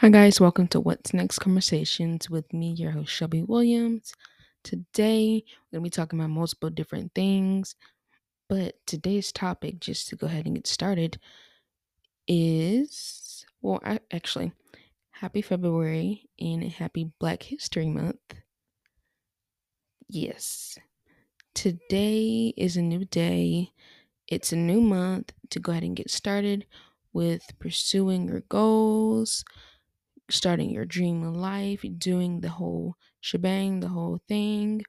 Hi, guys. Welcome to What's Next Conversations with me, your host, Shelby Williams. Today, we're going to be talking about multiple different things, but today's topic, just to go ahead and get started, is well, I, actually, happy February and happy Black History Month. Yes, today is a new day, it's a new month to go ahead and get started with pursuing your goals starting your dream life, doing the whole shebang, the whole thing.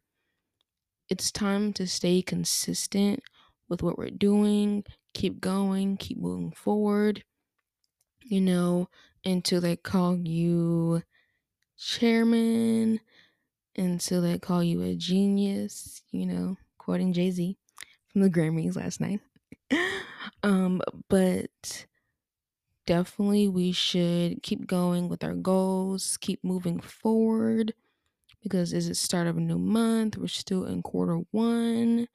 It's time to stay consistent with what we're doing, keep going, keep moving forward, you know, until they call you chairman, until they call you a genius, you know, quoting Jay Z from the Grammys last night. um, but definitely we should keep going with our goals, keep moving forward because it's the start of a new month. We're still in quarter one.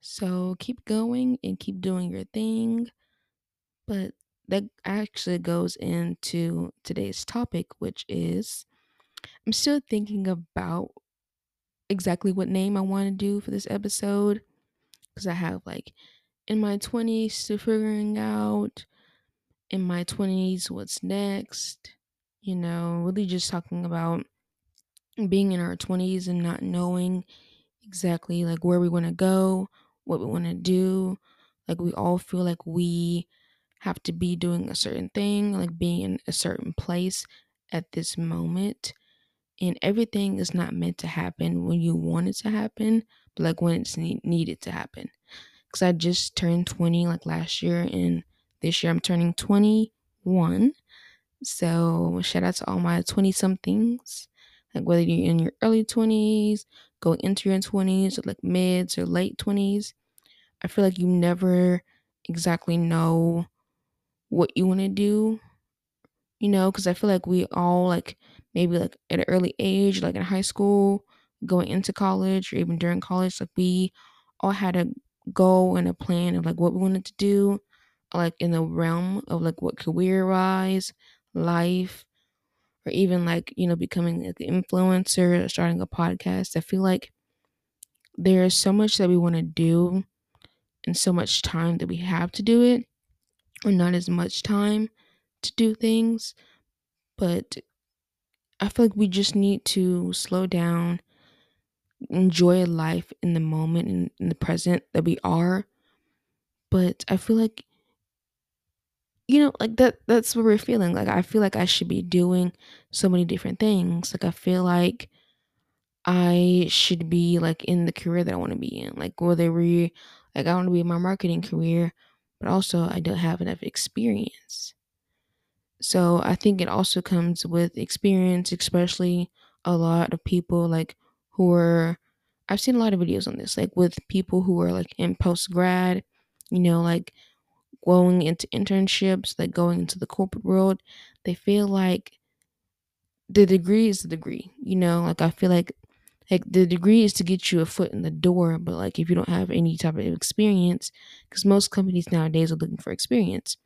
So keep going and keep doing your thing. But that actually goes into today's topic, which is I'm still thinking about exactly what name I want to do for this episode because I have like in my 20s still figuring out in my 20s, what's next, you know, really just talking about being in our 20s and not knowing exactly like where we want to go, what we want to do. Like we all feel like we have to be doing a certain thing, like being in a certain place at this moment. And everything is not meant to happen when you want it to happen, but like when it's ne- needed to happen. Because I just turned 20 like last year, and this year I'm turning 21. So shout out to all my 20 somethings. Like whether you're in your early 20s, going into your 20s, or like mids or late 20s. I feel like you never exactly know what you want to do, you know, because I feel like we all, like, maybe like at an early age, like in high school, going into college, or even during college, like we all had a goal and a plan of like what we wanted to do, like in the realm of like what career wise, life, or even like, you know, becoming like an influencer, starting a podcast. I feel like there's so much that we want to do and so much time that we have to do it, or not as much time to do things. But I feel like we just need to slow down, enjoy life in the moment and in the present that we are. But I feel like you know, like that that's what we're feeling. Like I feel like I should be doing so many different things. Like I feel like I should be like in the career that I want to be in. Like whether we like I want to be in my marketing career, but also I don't have enough experience. So I think it also comes with experience, especially a lot of people like who are I've seen a lot of videos on this, like with people who are like in post grad, you know, like going into internships, like going into the corporate world, they feel like the degree is the degree, you know, like I feel like like the degree is to get you a foot in the door, but like if you don't have any type of experience, because most companies nowadays are looking for experience.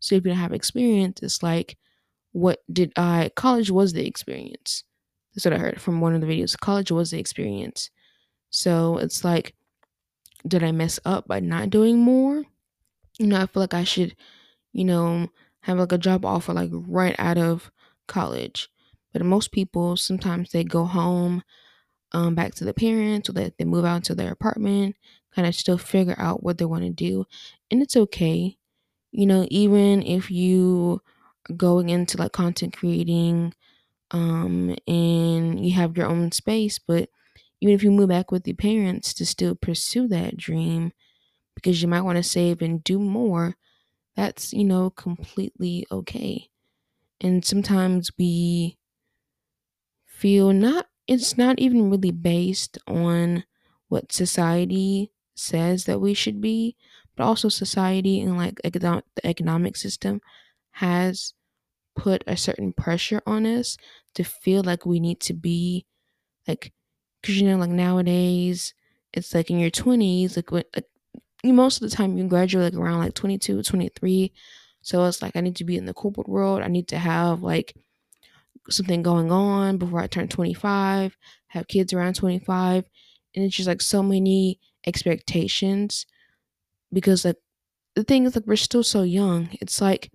So if you don't have experience, it's like, what did I? College was the experience. That's what I heard from one of the videos. College was the experience. So it's like, did I mess up by not doing more? You know, I feel like I should, you know, have like a job offer like right out of college. But most people sometimes they go home um, back to the parents or that they move out to their apartment, kind of still figure out what they want to do. And it's okay. You know, even if you are going into like content creating um, and you have your own space, but even if you move back with your parents to still pursue that dream because you might want to save and do more, that's, you know, completely okay. And sometimes we feel not it's not even really based on what society says that we should be, but also society and like the economic system has put a certain pressure on us to feel like we need to be like because you know like nowadays it's like in your 20s like, when, like most of the time you graduate like around like 22 23 so it's like i need to be in the corporate world i need to have like something going on before I turn 25, have kids around 25, and it's just like so many expectations because like the thing is like we're still so young. It's like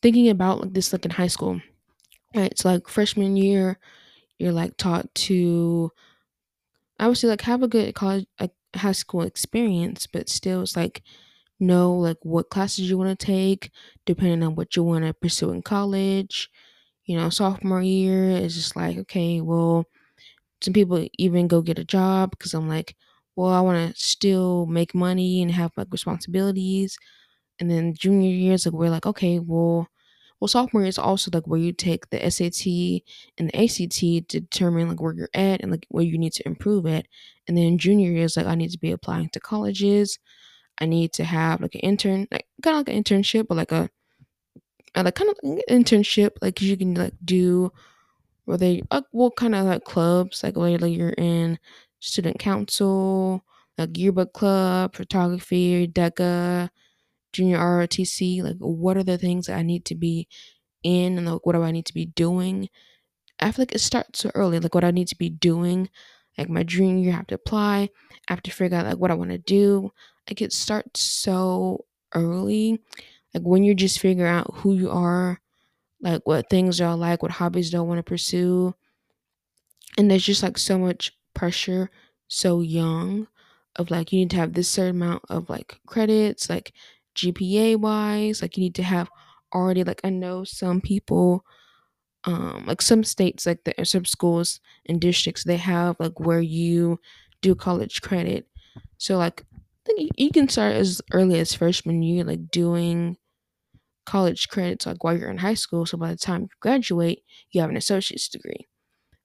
thinking about like this like in high school. Right? It's like freshman year, you're like taught to obviously like have a good college like high school experience, but still it's like know like what classes you want to take depending on what you want to pursue in college. You know, sophomore year is just like, okay, well, some people even go get a job because I'm like, well, I want to still make money and have like responsibilities. And then junior year is like, we're like, okay, well, well, sophomore is also like where you take the SAT and the ACT to determine like where you're at and like where you need to improve at. And then junior year is like I need to be applying to colleges. I need to have like an intern, like kind of like an internship, but like a, a like kind of like internship, like you can like do where they what kind of like clubs, like whether like you're in student council, like yearbook club, photography, DECA, junior ROTC, like what are the things that I need to be in and like what do I need to be doing? I feel like it starts so early, like what I need to be doing. Like my junior year, I have to apply. I have to figure out like what I want to do. Like it starts so early. Like when you're just figuring out who you are, like what things y'all like, what hobbies I want to pursue. And there's just like so much pressure so young of like you need to have this certain amount of like credits, like GPA wise, like you need to have already like I know some people um like some states like the some schools and districts they have like where you do college credit. So like I think you can start as early as freshman year like doing college credits like while you're in high school. So by the time you graduate you have an associate's degree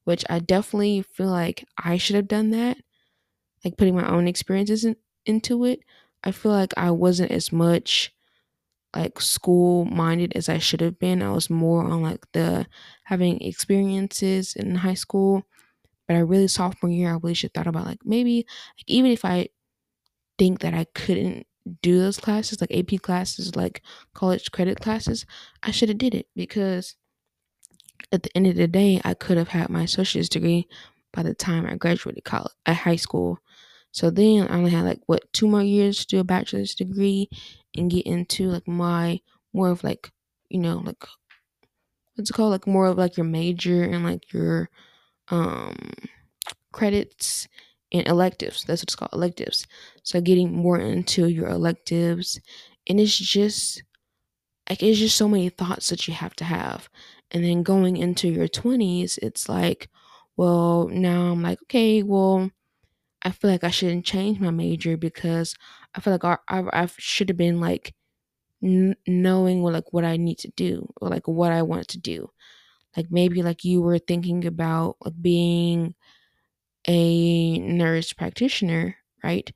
which i definitely feel like i should have done that. Like putting my own experiences in, into it i feel like i wasn't as much like school minded as i should have been. I was more on like the having experiences in high school. But i really sophomore year i really should thought about like maybe like even if i think that i couldn't do those classes like ap classes like college credit classes i should have did it. Because at the end of the day, I could have had my associate's degree by the time I graduated college at high school. So then I only had like what two more years to do a bachelor's degree and get into like my more of like you know like what's it called like more of like your major and like your um credits and electives. That's what it's called electives. So getting more into your electives and it's just like it's just so many thoughts that you have to have and then going into your 20s it's like well now i'm like okay well i feel like i shouldn't change my major because i feel like i, I, I should have been like n- knowing what like what i need to do or like what i want to do. Like maybe like you were thinking about like being a nurse practitioner right?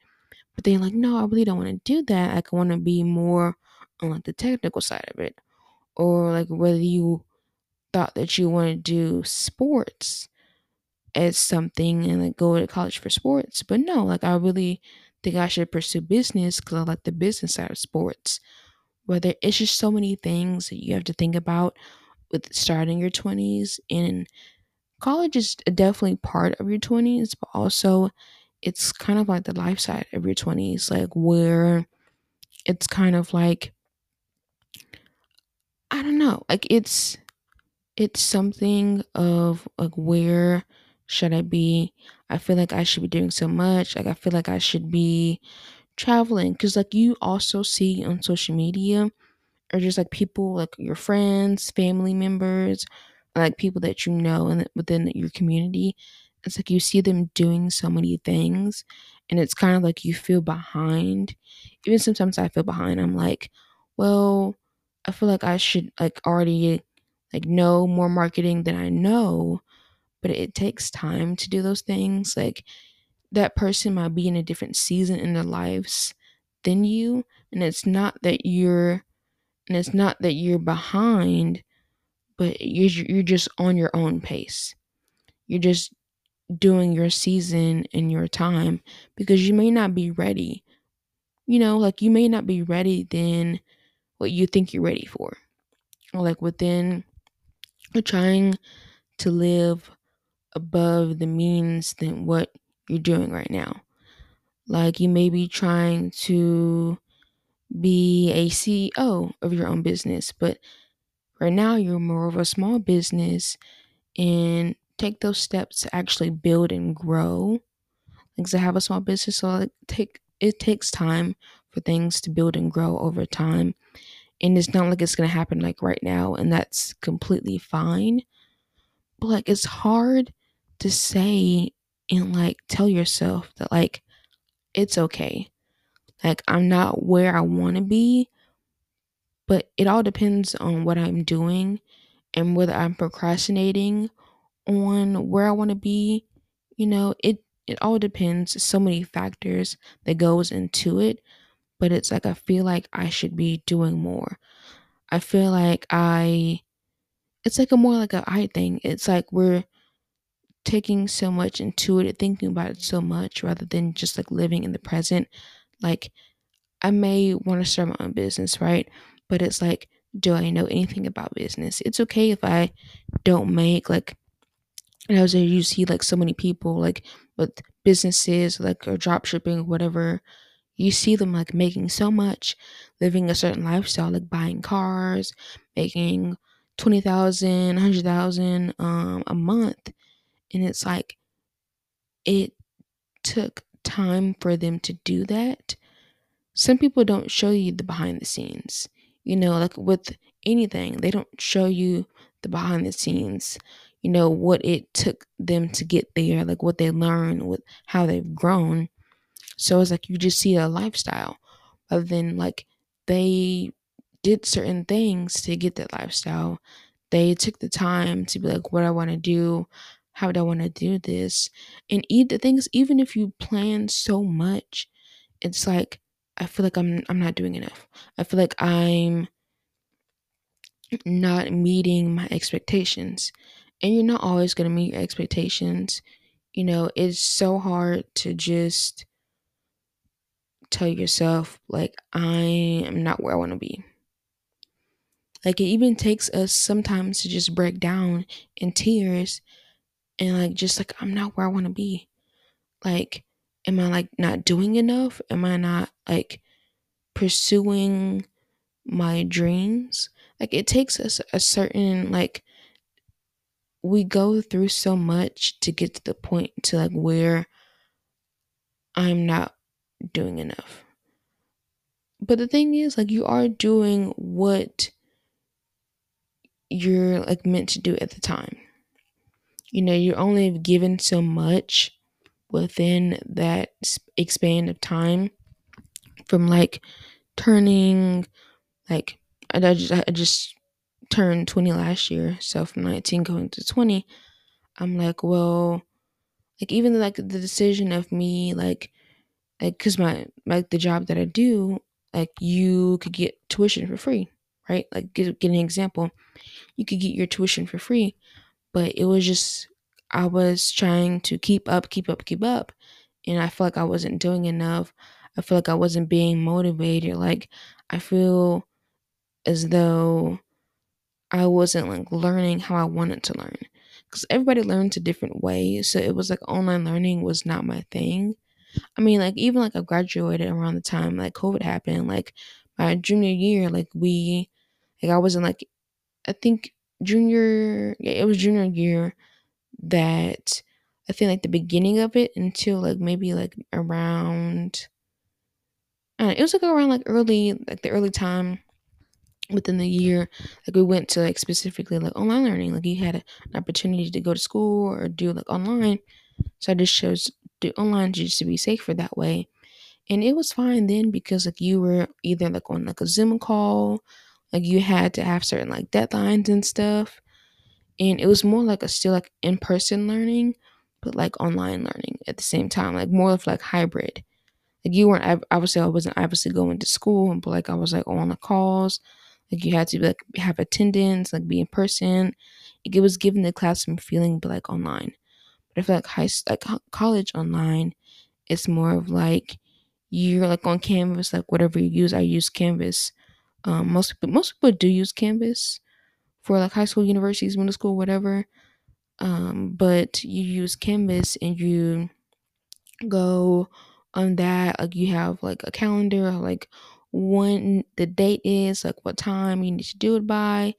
But then like no i really don't want to do that. Like i want to be more on like the technical side of it or like whether you thought that you want to do sports as something and like go to college for sports. But no like i really think i should pursue business because i like the business side of sports. Whether it's just so many things that you have to think about with starting your 20s and college is definitely part of your 20s but also it's kind of like the life side of your 20s like where it's kind of like i don't know like it's it's something of like where should I be? I feel like I should be doing so much. Like I feel like I should be traveling because like you also see on social media or just like people like your friends, family members, like people that you know and within your community. It's like you see them doing so many things and it's kind of like you feel behind. Even sometimes I feel behind. I'm like, well, I feel like I should like already like know more marketing than I know, but it takes time to do those things. Like that person might be in a different season in their lives than you, and it's not that you're and it's not that you're behind, but you're you're just on your own pace. You're just doing your season and your time because you may not be ready. You know, like you may not be ready then what you think you're ready for. Or like within trying to live above the means than what you're doing right now. Like you may be trying to be a CEO of your own business, but right now you're more of a small business and take those steps to actually build and grow. Like I have a small business, so like take it takes time for things to build and grow over time. And it's not like it's gonna happen like right now, and that's completely fine. But like it's hard to say and like tell yourself that like it's okay. Like I'm not where I wanna be, but it all depends on what I'm doing and whether I'm procrastinating on where I want to be. You know, it it all depends. So many factors that goes into it, but it's like I feel like I should be doing more. I feel like I it's like a more like a I thing. It's like we're taking so much into it, thinking about it so much rather than just like living in the present. Like I may want to start my own business, right? But it's like, do I know anything about business? It's okay if I don't make like and I was there you see like so many people like with businesses like or drop shipping whatever you see them like making so much living a certain lifestyle like buying cars making 20,000 100,000 um a month and it's like it took time for them to do that. Some people don't show you the behind the scenes you know like with anything. They don't show you the behind the scenes you know what it took them to get there like what they learned with how they've grown. So it's like you just see a lifestyle rather than like they did certain things to get that lifestyle. They took the time to be like what i want to do how do i want to do this and eat the things even if you plan so much it's like I feel like I'm I'm not doing enough. I feel like I'm not meeting my expectations. And you're not always to meet your expectations. You know, it's so hard to just tell yourself like I am not where I want to be. Like it even takes us sometimes to just break down in tears and like just like I'm not where I want to be. Like am I like not doing enough? Am I not like pursuing my dreams? Like it takes us a certain like we go through so much to get to the point to like where I'm not doing enough. But the thing is like you are doing what you're like meant to do at the time. You know, you're only given so much within that span of time from like turning like I just I just turned 20 last year, so from 19 going to 20, I'm like, well, like even like the decision of me like like cuz my like the job that I do, like you could get tuition for free, right? Like get, get an example. You could get your tuition for free, but it was just I was trying to keep up, keep up, keep up, and I felt like I wasn't doing enough. I feel like I wasn't being motivated. Like I feel as though I wasn't like learning how I wanted to learn. Because everybody learns a different way. So it was like online learning was not my thing. I mean, like even like I graduated around the time like COVID happened, like my junior year, like we like I wasn't like I think junior yeah, it was junior year that I think like the beginning of it until like maybe like around know, it was like around like early like the early time within the year like we went to like specifically like online learning. Like you had an opportunity to go to school or do like online. So i just chose do online just to be safer that way. And it was fine then because like you were either like on like a zoom call like you had to have certain like deadlines and stuff and it was more like a still like in-person learning but like online learning at the same time like more of like hybrid like you weren't obviously I wasn't obviously going to school, but like I was like on the calls. Like you had to like have attendance, like be in person. Like, it was giving the classroom feeling, but like online. But I feel like high like college online, it's more of like you're like on Canvas, like whatever you use. I use Canvas. Um, most people most people do use Canvas for like high school, universities, middle school, whatever. Um, but you use Canvas and you go on that. Like you have like a calendar, like when the date is, like what time you need to do it by.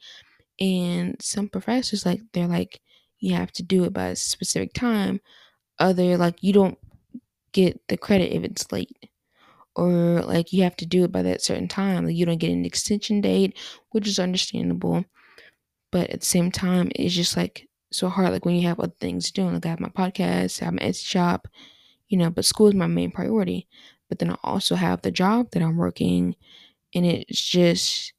And some professors, like they're like, you have to do it by a specific time. Other like you don't get the credit if it's late or like you have to do it by that certain time. Like you don't get an extension date, which is understandable. But at the same time, it's just like so hard. Like when you have other things doing, like I have my podcast, I have my Etsy shop, you know, but school is my main priority. But then I also have the job that I'm working, and it's just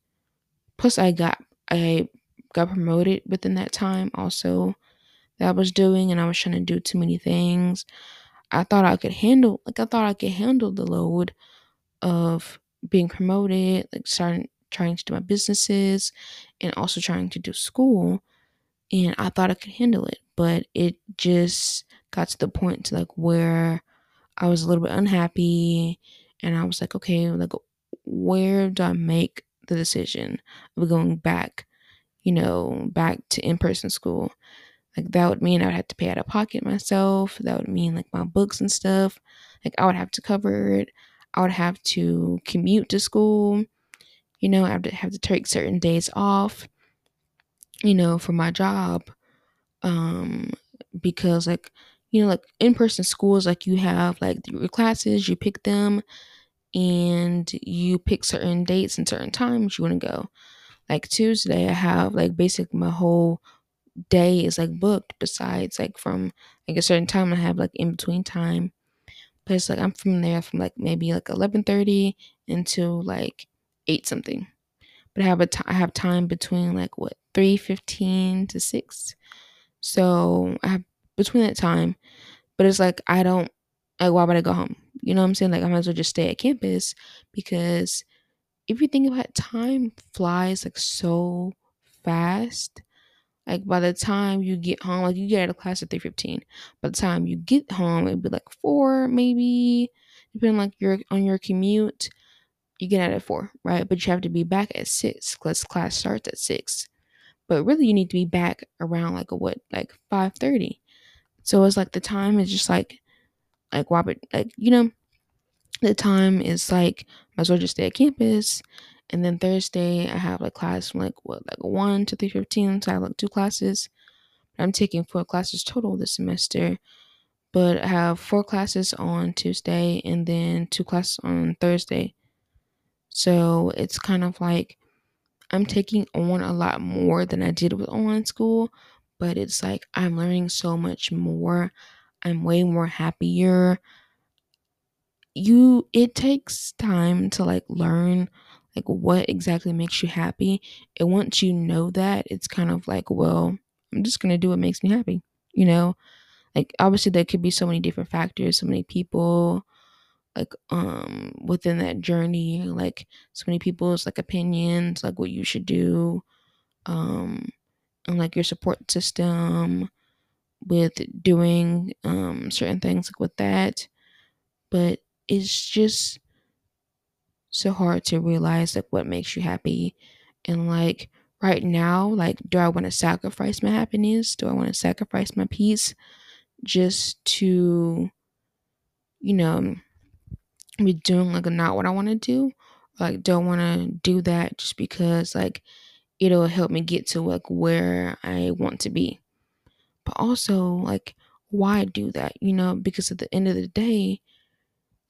plus I got I got promoted within that time also that I was doing, and I was trying to do too many things. I thought I could handle like I thought I could handle the load of being promoted, like starting trying to do my businesses and also trying to do school. And I thought I could handle it, but it just got to the point to like where I was a little bit unhappy and I was like, okay, like where do I make the decision of going back, you know, back to in person school? Like that would mean I would have to pay out of pocket myself. That would mean like my books and stuff. Like I would have to cover it. I would have to commute to school. You know, I would have to take certain days off, you know, for my job. Um, because like, you know, like in person schools, like you have like your classes, you pick them and you pick certain dates and certain times you want to go. Like Tuesday, I have like basically my whole day is like booked besides like from like a certain time I have like in between time. But it's like I'm from there from like maybe like eleven thirty until like eight something. But I have a t- I have time between like what three fifteen to six. So I have between that time. But it's like I don't like why would I go home? You know what I'm saying? Like I might as well just stay at campus because if you think about it, time flies like so fast like by the time you get home, like you get out of class at three fifteen. By the time you get home, it'd be like four, maybe, depending like your on your commute. You get out at four, right? But you have to be back at six because class starts at six. But really, you need to be back around like a what, like five thirty. So it's like the time is just like, like Robert, like you know, the time is like might as well just stay at campus and then Thursday, I have like class from like what, like one to three fifteen. So I have like two classes. I'm taking four classes total this semester, but I have four classes on Tuesday and then two classes on Thursday. So it's kind of like I'm taking on a lot more than I did with online school, but it's like I'm learning so much more. I'm way more happier. You, it takes time to like learn like what exactly makes you happy. And once you know that, it's kind of like, well, I'm just gonna do what makes me happy. You know? Like obviously there could be so many different factors, so many people like um within that journey, like so many people's like opinions, like what you should do, um and like your support system with doing um certain things like with that. But it's just so hard to realize like what makes you happy. And like right now like do i want to sacrifice my happiness? Do i want to sacrifice my peace just to you know be doing like not what i want to do? Like don't want to do that just because like it'll help me get to like where i want to be. But also like why do that you know? Because at the end of the day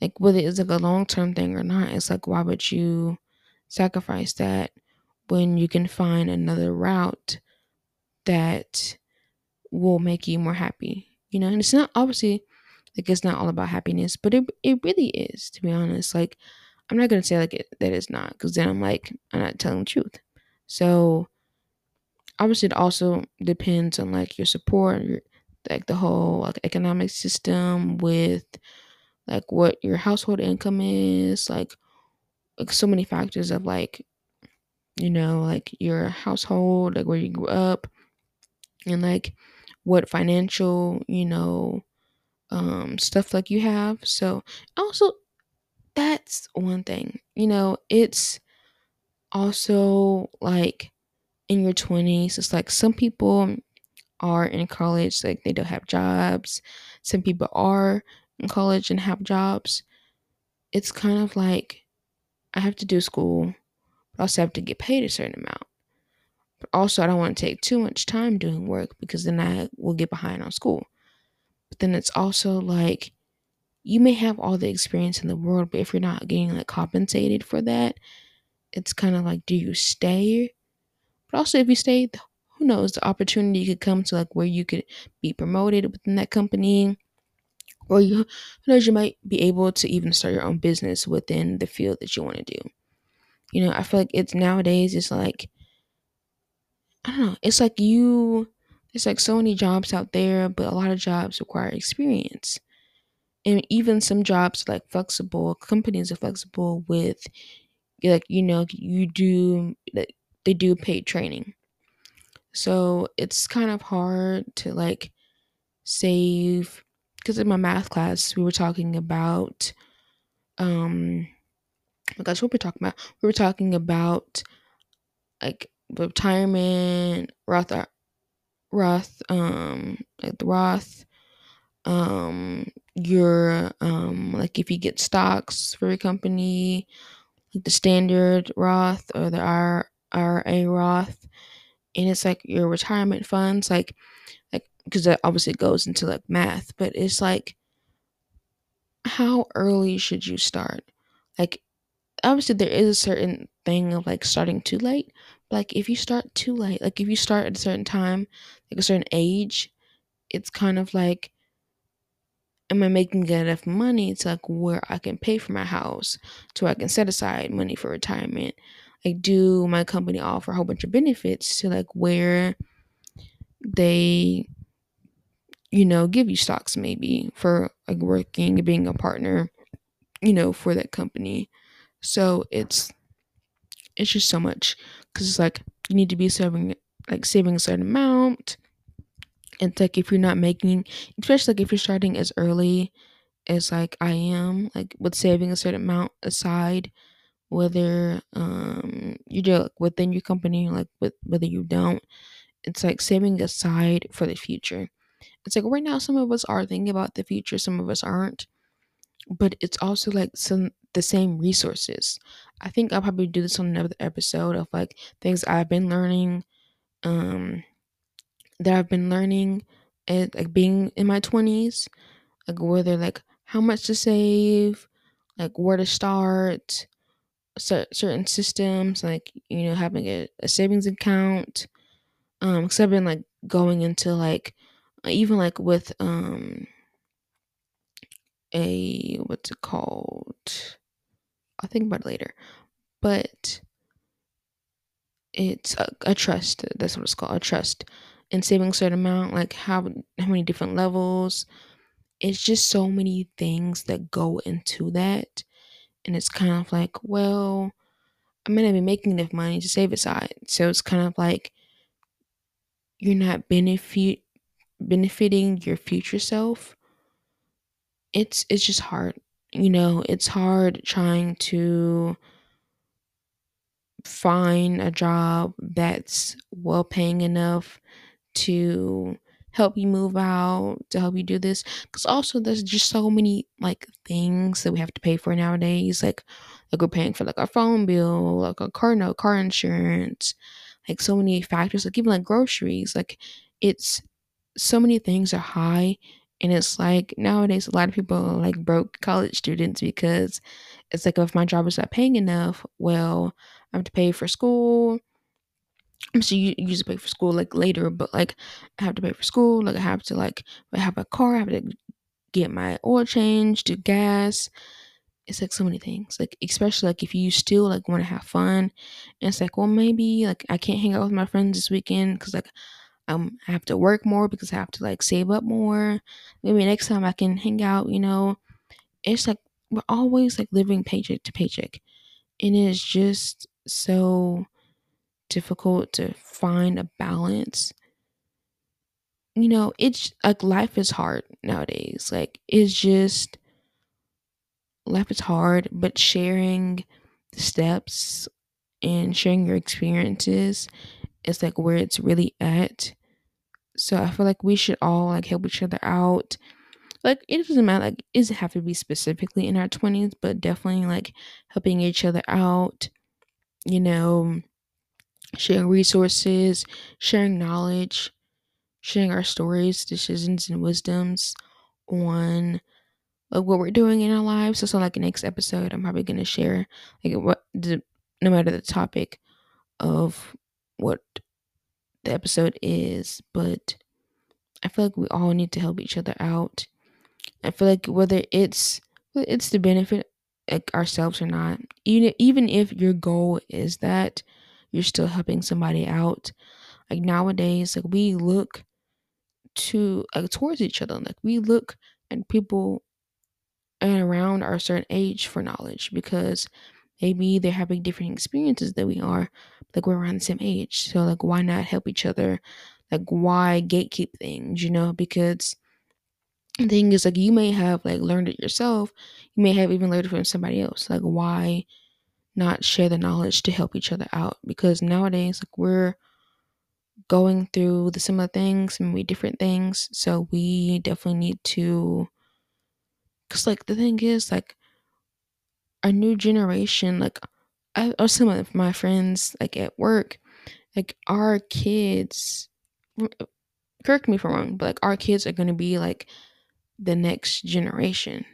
like whether it's like a long term thing or not, it's like why would you sacrifice that when you can find another route that will make you more happy? You know, and it's not obviously like it's not all about happiness, but it it really is, to be honest. Like I'm not gonna say like it, that it's not, because then I'm like I'm not telling the truth. So obviously it also depends on like your support, your, like the whole like economic system with like what your household income is, like, like so many factors of like, you know, like your household, like where you grew up, and like what financial, you know, um, stuff like you have. So also that's one thing, you know, it's also like in your 20s. It's like some people are in college, like they don't have jobs. Some people are in college and have jobs. It's kind of like I have to do school, but also have to get paid a certain amount. But also, I don't want to take too much time doing work because then I will get behind on school. But then it's also like you may have all the experience in the world, but if you're not getting like compensated for that, it's kind of like, do you stay? But also, if you stay, who knows? The opportunity could come to like where you could be promoted within that company, or you, who knows, you might be able to even start your own business within the field that you want to do. You know, I feel like it's nowadays. It's like I don't know. It's like you. There's like so many jobs out there, but a lot of jobs require experience and even some jobs like flexible companies are flexible with like you know you do like they do paid training so it's kind of hard to like save because in my math class we were talking about um oh gosh what were we talking about? We were talking about like retirement roth uh, roth um like the roth um your um like if you get stocks for your company like the standard roth or the R IRA roth and it's like your retirement funds like because that obviously goes into like math but it's like how early should you start like obviously there is a certain thing of like starting too late like if you start too late like if you start at a certain time like a certain age it's kind of like am I making enough money to like where I can pay for my house, to where I can set aside money for retirement? Like, do my company offer a whole bunch of benefits to like where they, you know, give you stocks maybe for like working, being a partner, you know, for that company. So it's it's just so much because it's like you need to be saving like saving a certain amount. It's like if you're not making, especially like if you're starting as early as like I am, like with saving a certain amount aside, whether um you do it within your company, like with whether you don't, it's like saving aside for the future. It's like right now some of us are thinking about the future, some of us aren't, but it's also like some the same resources. I think I'll probably do this on another episode of like things I've been learning, um, that I've been learning and like being in my twenties, like whether like how much to save, like where to start, cer- certain systems, like you know having a, a savings account. Um, because I've been like going into like even like with um a what's it called? I'll think about it later, but it's a, a trust. That's what it's called, a trust. And saving a certain amount, like how how many different levels. It's just so many things that go into that and it's kind of like, well, I'm gonna be making enough money to save aside. So it's kind of like you're not benefit benefiting your future self. It's it's just hard. You know, it's hard trying to find a job that's well paying enough to help you move out, to help you do this. Because also, there's just so many like things that we have to pay for nowadays. Like, like we're paying for like our phone bill, like a car note, car insurance, like so many factors. Like even like groceries. Like it's so many things are high. And it's like nowadays, a lot of people are like broke college students because it's like if my job is not paying enough, well, I have to pay for school, I'm so you to pay for school like later, but like I have to pay for school. Like I have to like I have a car, I have to get my oil changed, do gas. It's like so many things. Like especially like if you still like want to have fun, and it's like well maybe like I can't hang out with my friends this weekend because like um I have to work more because I have to like save up more. Maybe next time I can hang out. You know, it's like we're always like living paycheck to paycheck, and it's just so difficult to find a balance. You know, it's like life is hard nowadays. Like it's just life is hard, but sharing steps and sharing your experiences is like where it's really at. So I feel like we should all like help each other out. Like it doesn't matter like it doesn't have to be specifically in our twenties, but definitely like helping each other out, you know, sharing resources, sharing knowledge, sharing our stories, decisions, and wisdoms on like what we're doing in our lives. So, so like next episode, I'm probably gonna share like what the no matter the topic of what the episode is, but I feel like we all need to help each other out. I feel like whether it's it's the benefit like ourselves or not, even even if your goal is that you're still helping somebody out. Like nowadays, like we look to like towards each other. Like we look at people and around our certain age for knowledge because maybe they're having different experiences than we are. Like we're around the same age. So like why not help each other? Like why gatekeep things, you know? Because the thing is like you may have like learned it yourself. You may have even learned it from somebody else. Like why not share the knowledge to help each other out? Because nowadays like we're going through the similar things, and we different things. So we definitely need to Cause like the thing is, like our new generation, like uh, I or some of my friends, like at work, like our kids. Uh, correct me if I'm wrong, but like our kids are gonna be like the next generation.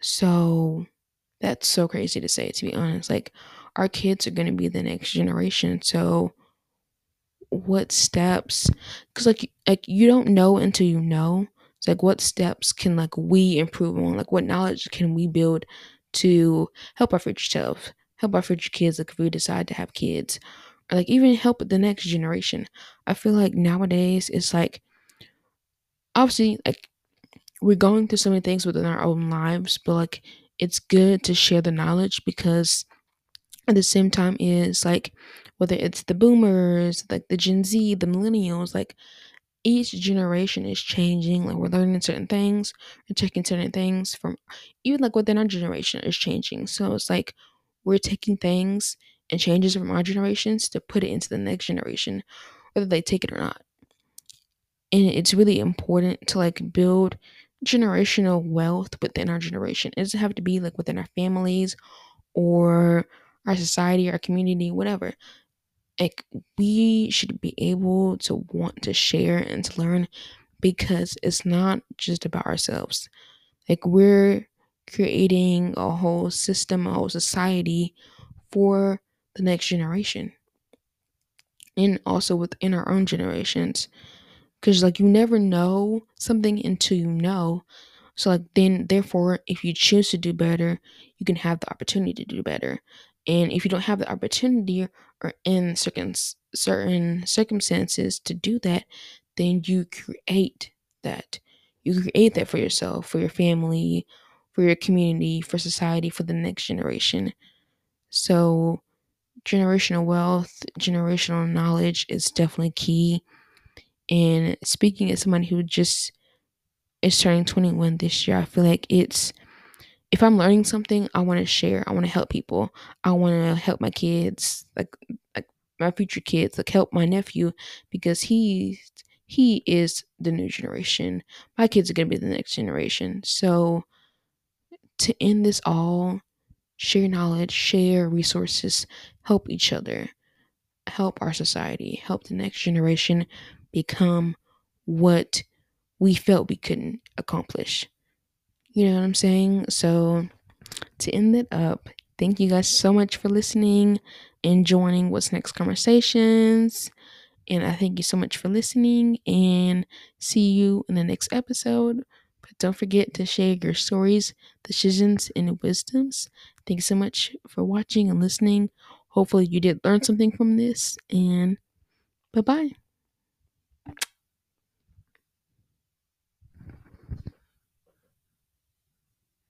So that's so crazy to say, to be honest. Like our kids are gonna be the next generation. So what steps? Because like like you don't know until you know. It's like what steps can like we improve on? Like what knowledge can we build to help our future self, help our future kids like if we decide to have kids. Or like even help the next generation. I feel like nowadays it's like obviously like we're going through so many things within our own lives, but like it's good to share the knowledge because at the same time is like whether it's the boomers, like the Gen Z, the millennials, like each generation is changing. Like we're learning certain things and taking certain things from even like within our generation is changing. So it's like we're taking things and changes from our generations to put it into the next generation, whether they take it or not. And it's really important to like build generational wealth within our generation. It doesn't have to be like within our families or our society, our community, whatever like we should be able to want to share and to learn because it's not just about ourselves. Like we're creating a whole system, a whole society for the next generation. And also within our own generations. Cause like you never know something until you know. So like then therefore if you choose to do better, you can have the opportunity to do better. And if you don't have the opportunity or in certain certain circumstances to do that, then you create that. You create that for yourself, for your family, for your community, for society, for the next generation. So, generational wealth, generational knowledge is definitely key. And speaking as someone who just is turning 21 this year, I feel like it's if I'm learning something, I want to share. I want to help people. I want to help my kids, like like my future kids, like help my nephew because he he is the new generation. My kids are gonna be the next generation. So to end this all, share knowledge, share resources, help each other, help our society, help the next generation become what we felt we couldn't accomplish. You know what I'm saying? So, to end it up, thank you guys so much for listening and joining What's Next Conversations. And I thank you so much for listening and see you in the next episode. But don't forget to share your stories, decisions, and wisdoms. Thank you so much for watching and listening. Hopefully, you did learn something from this. And bye bye.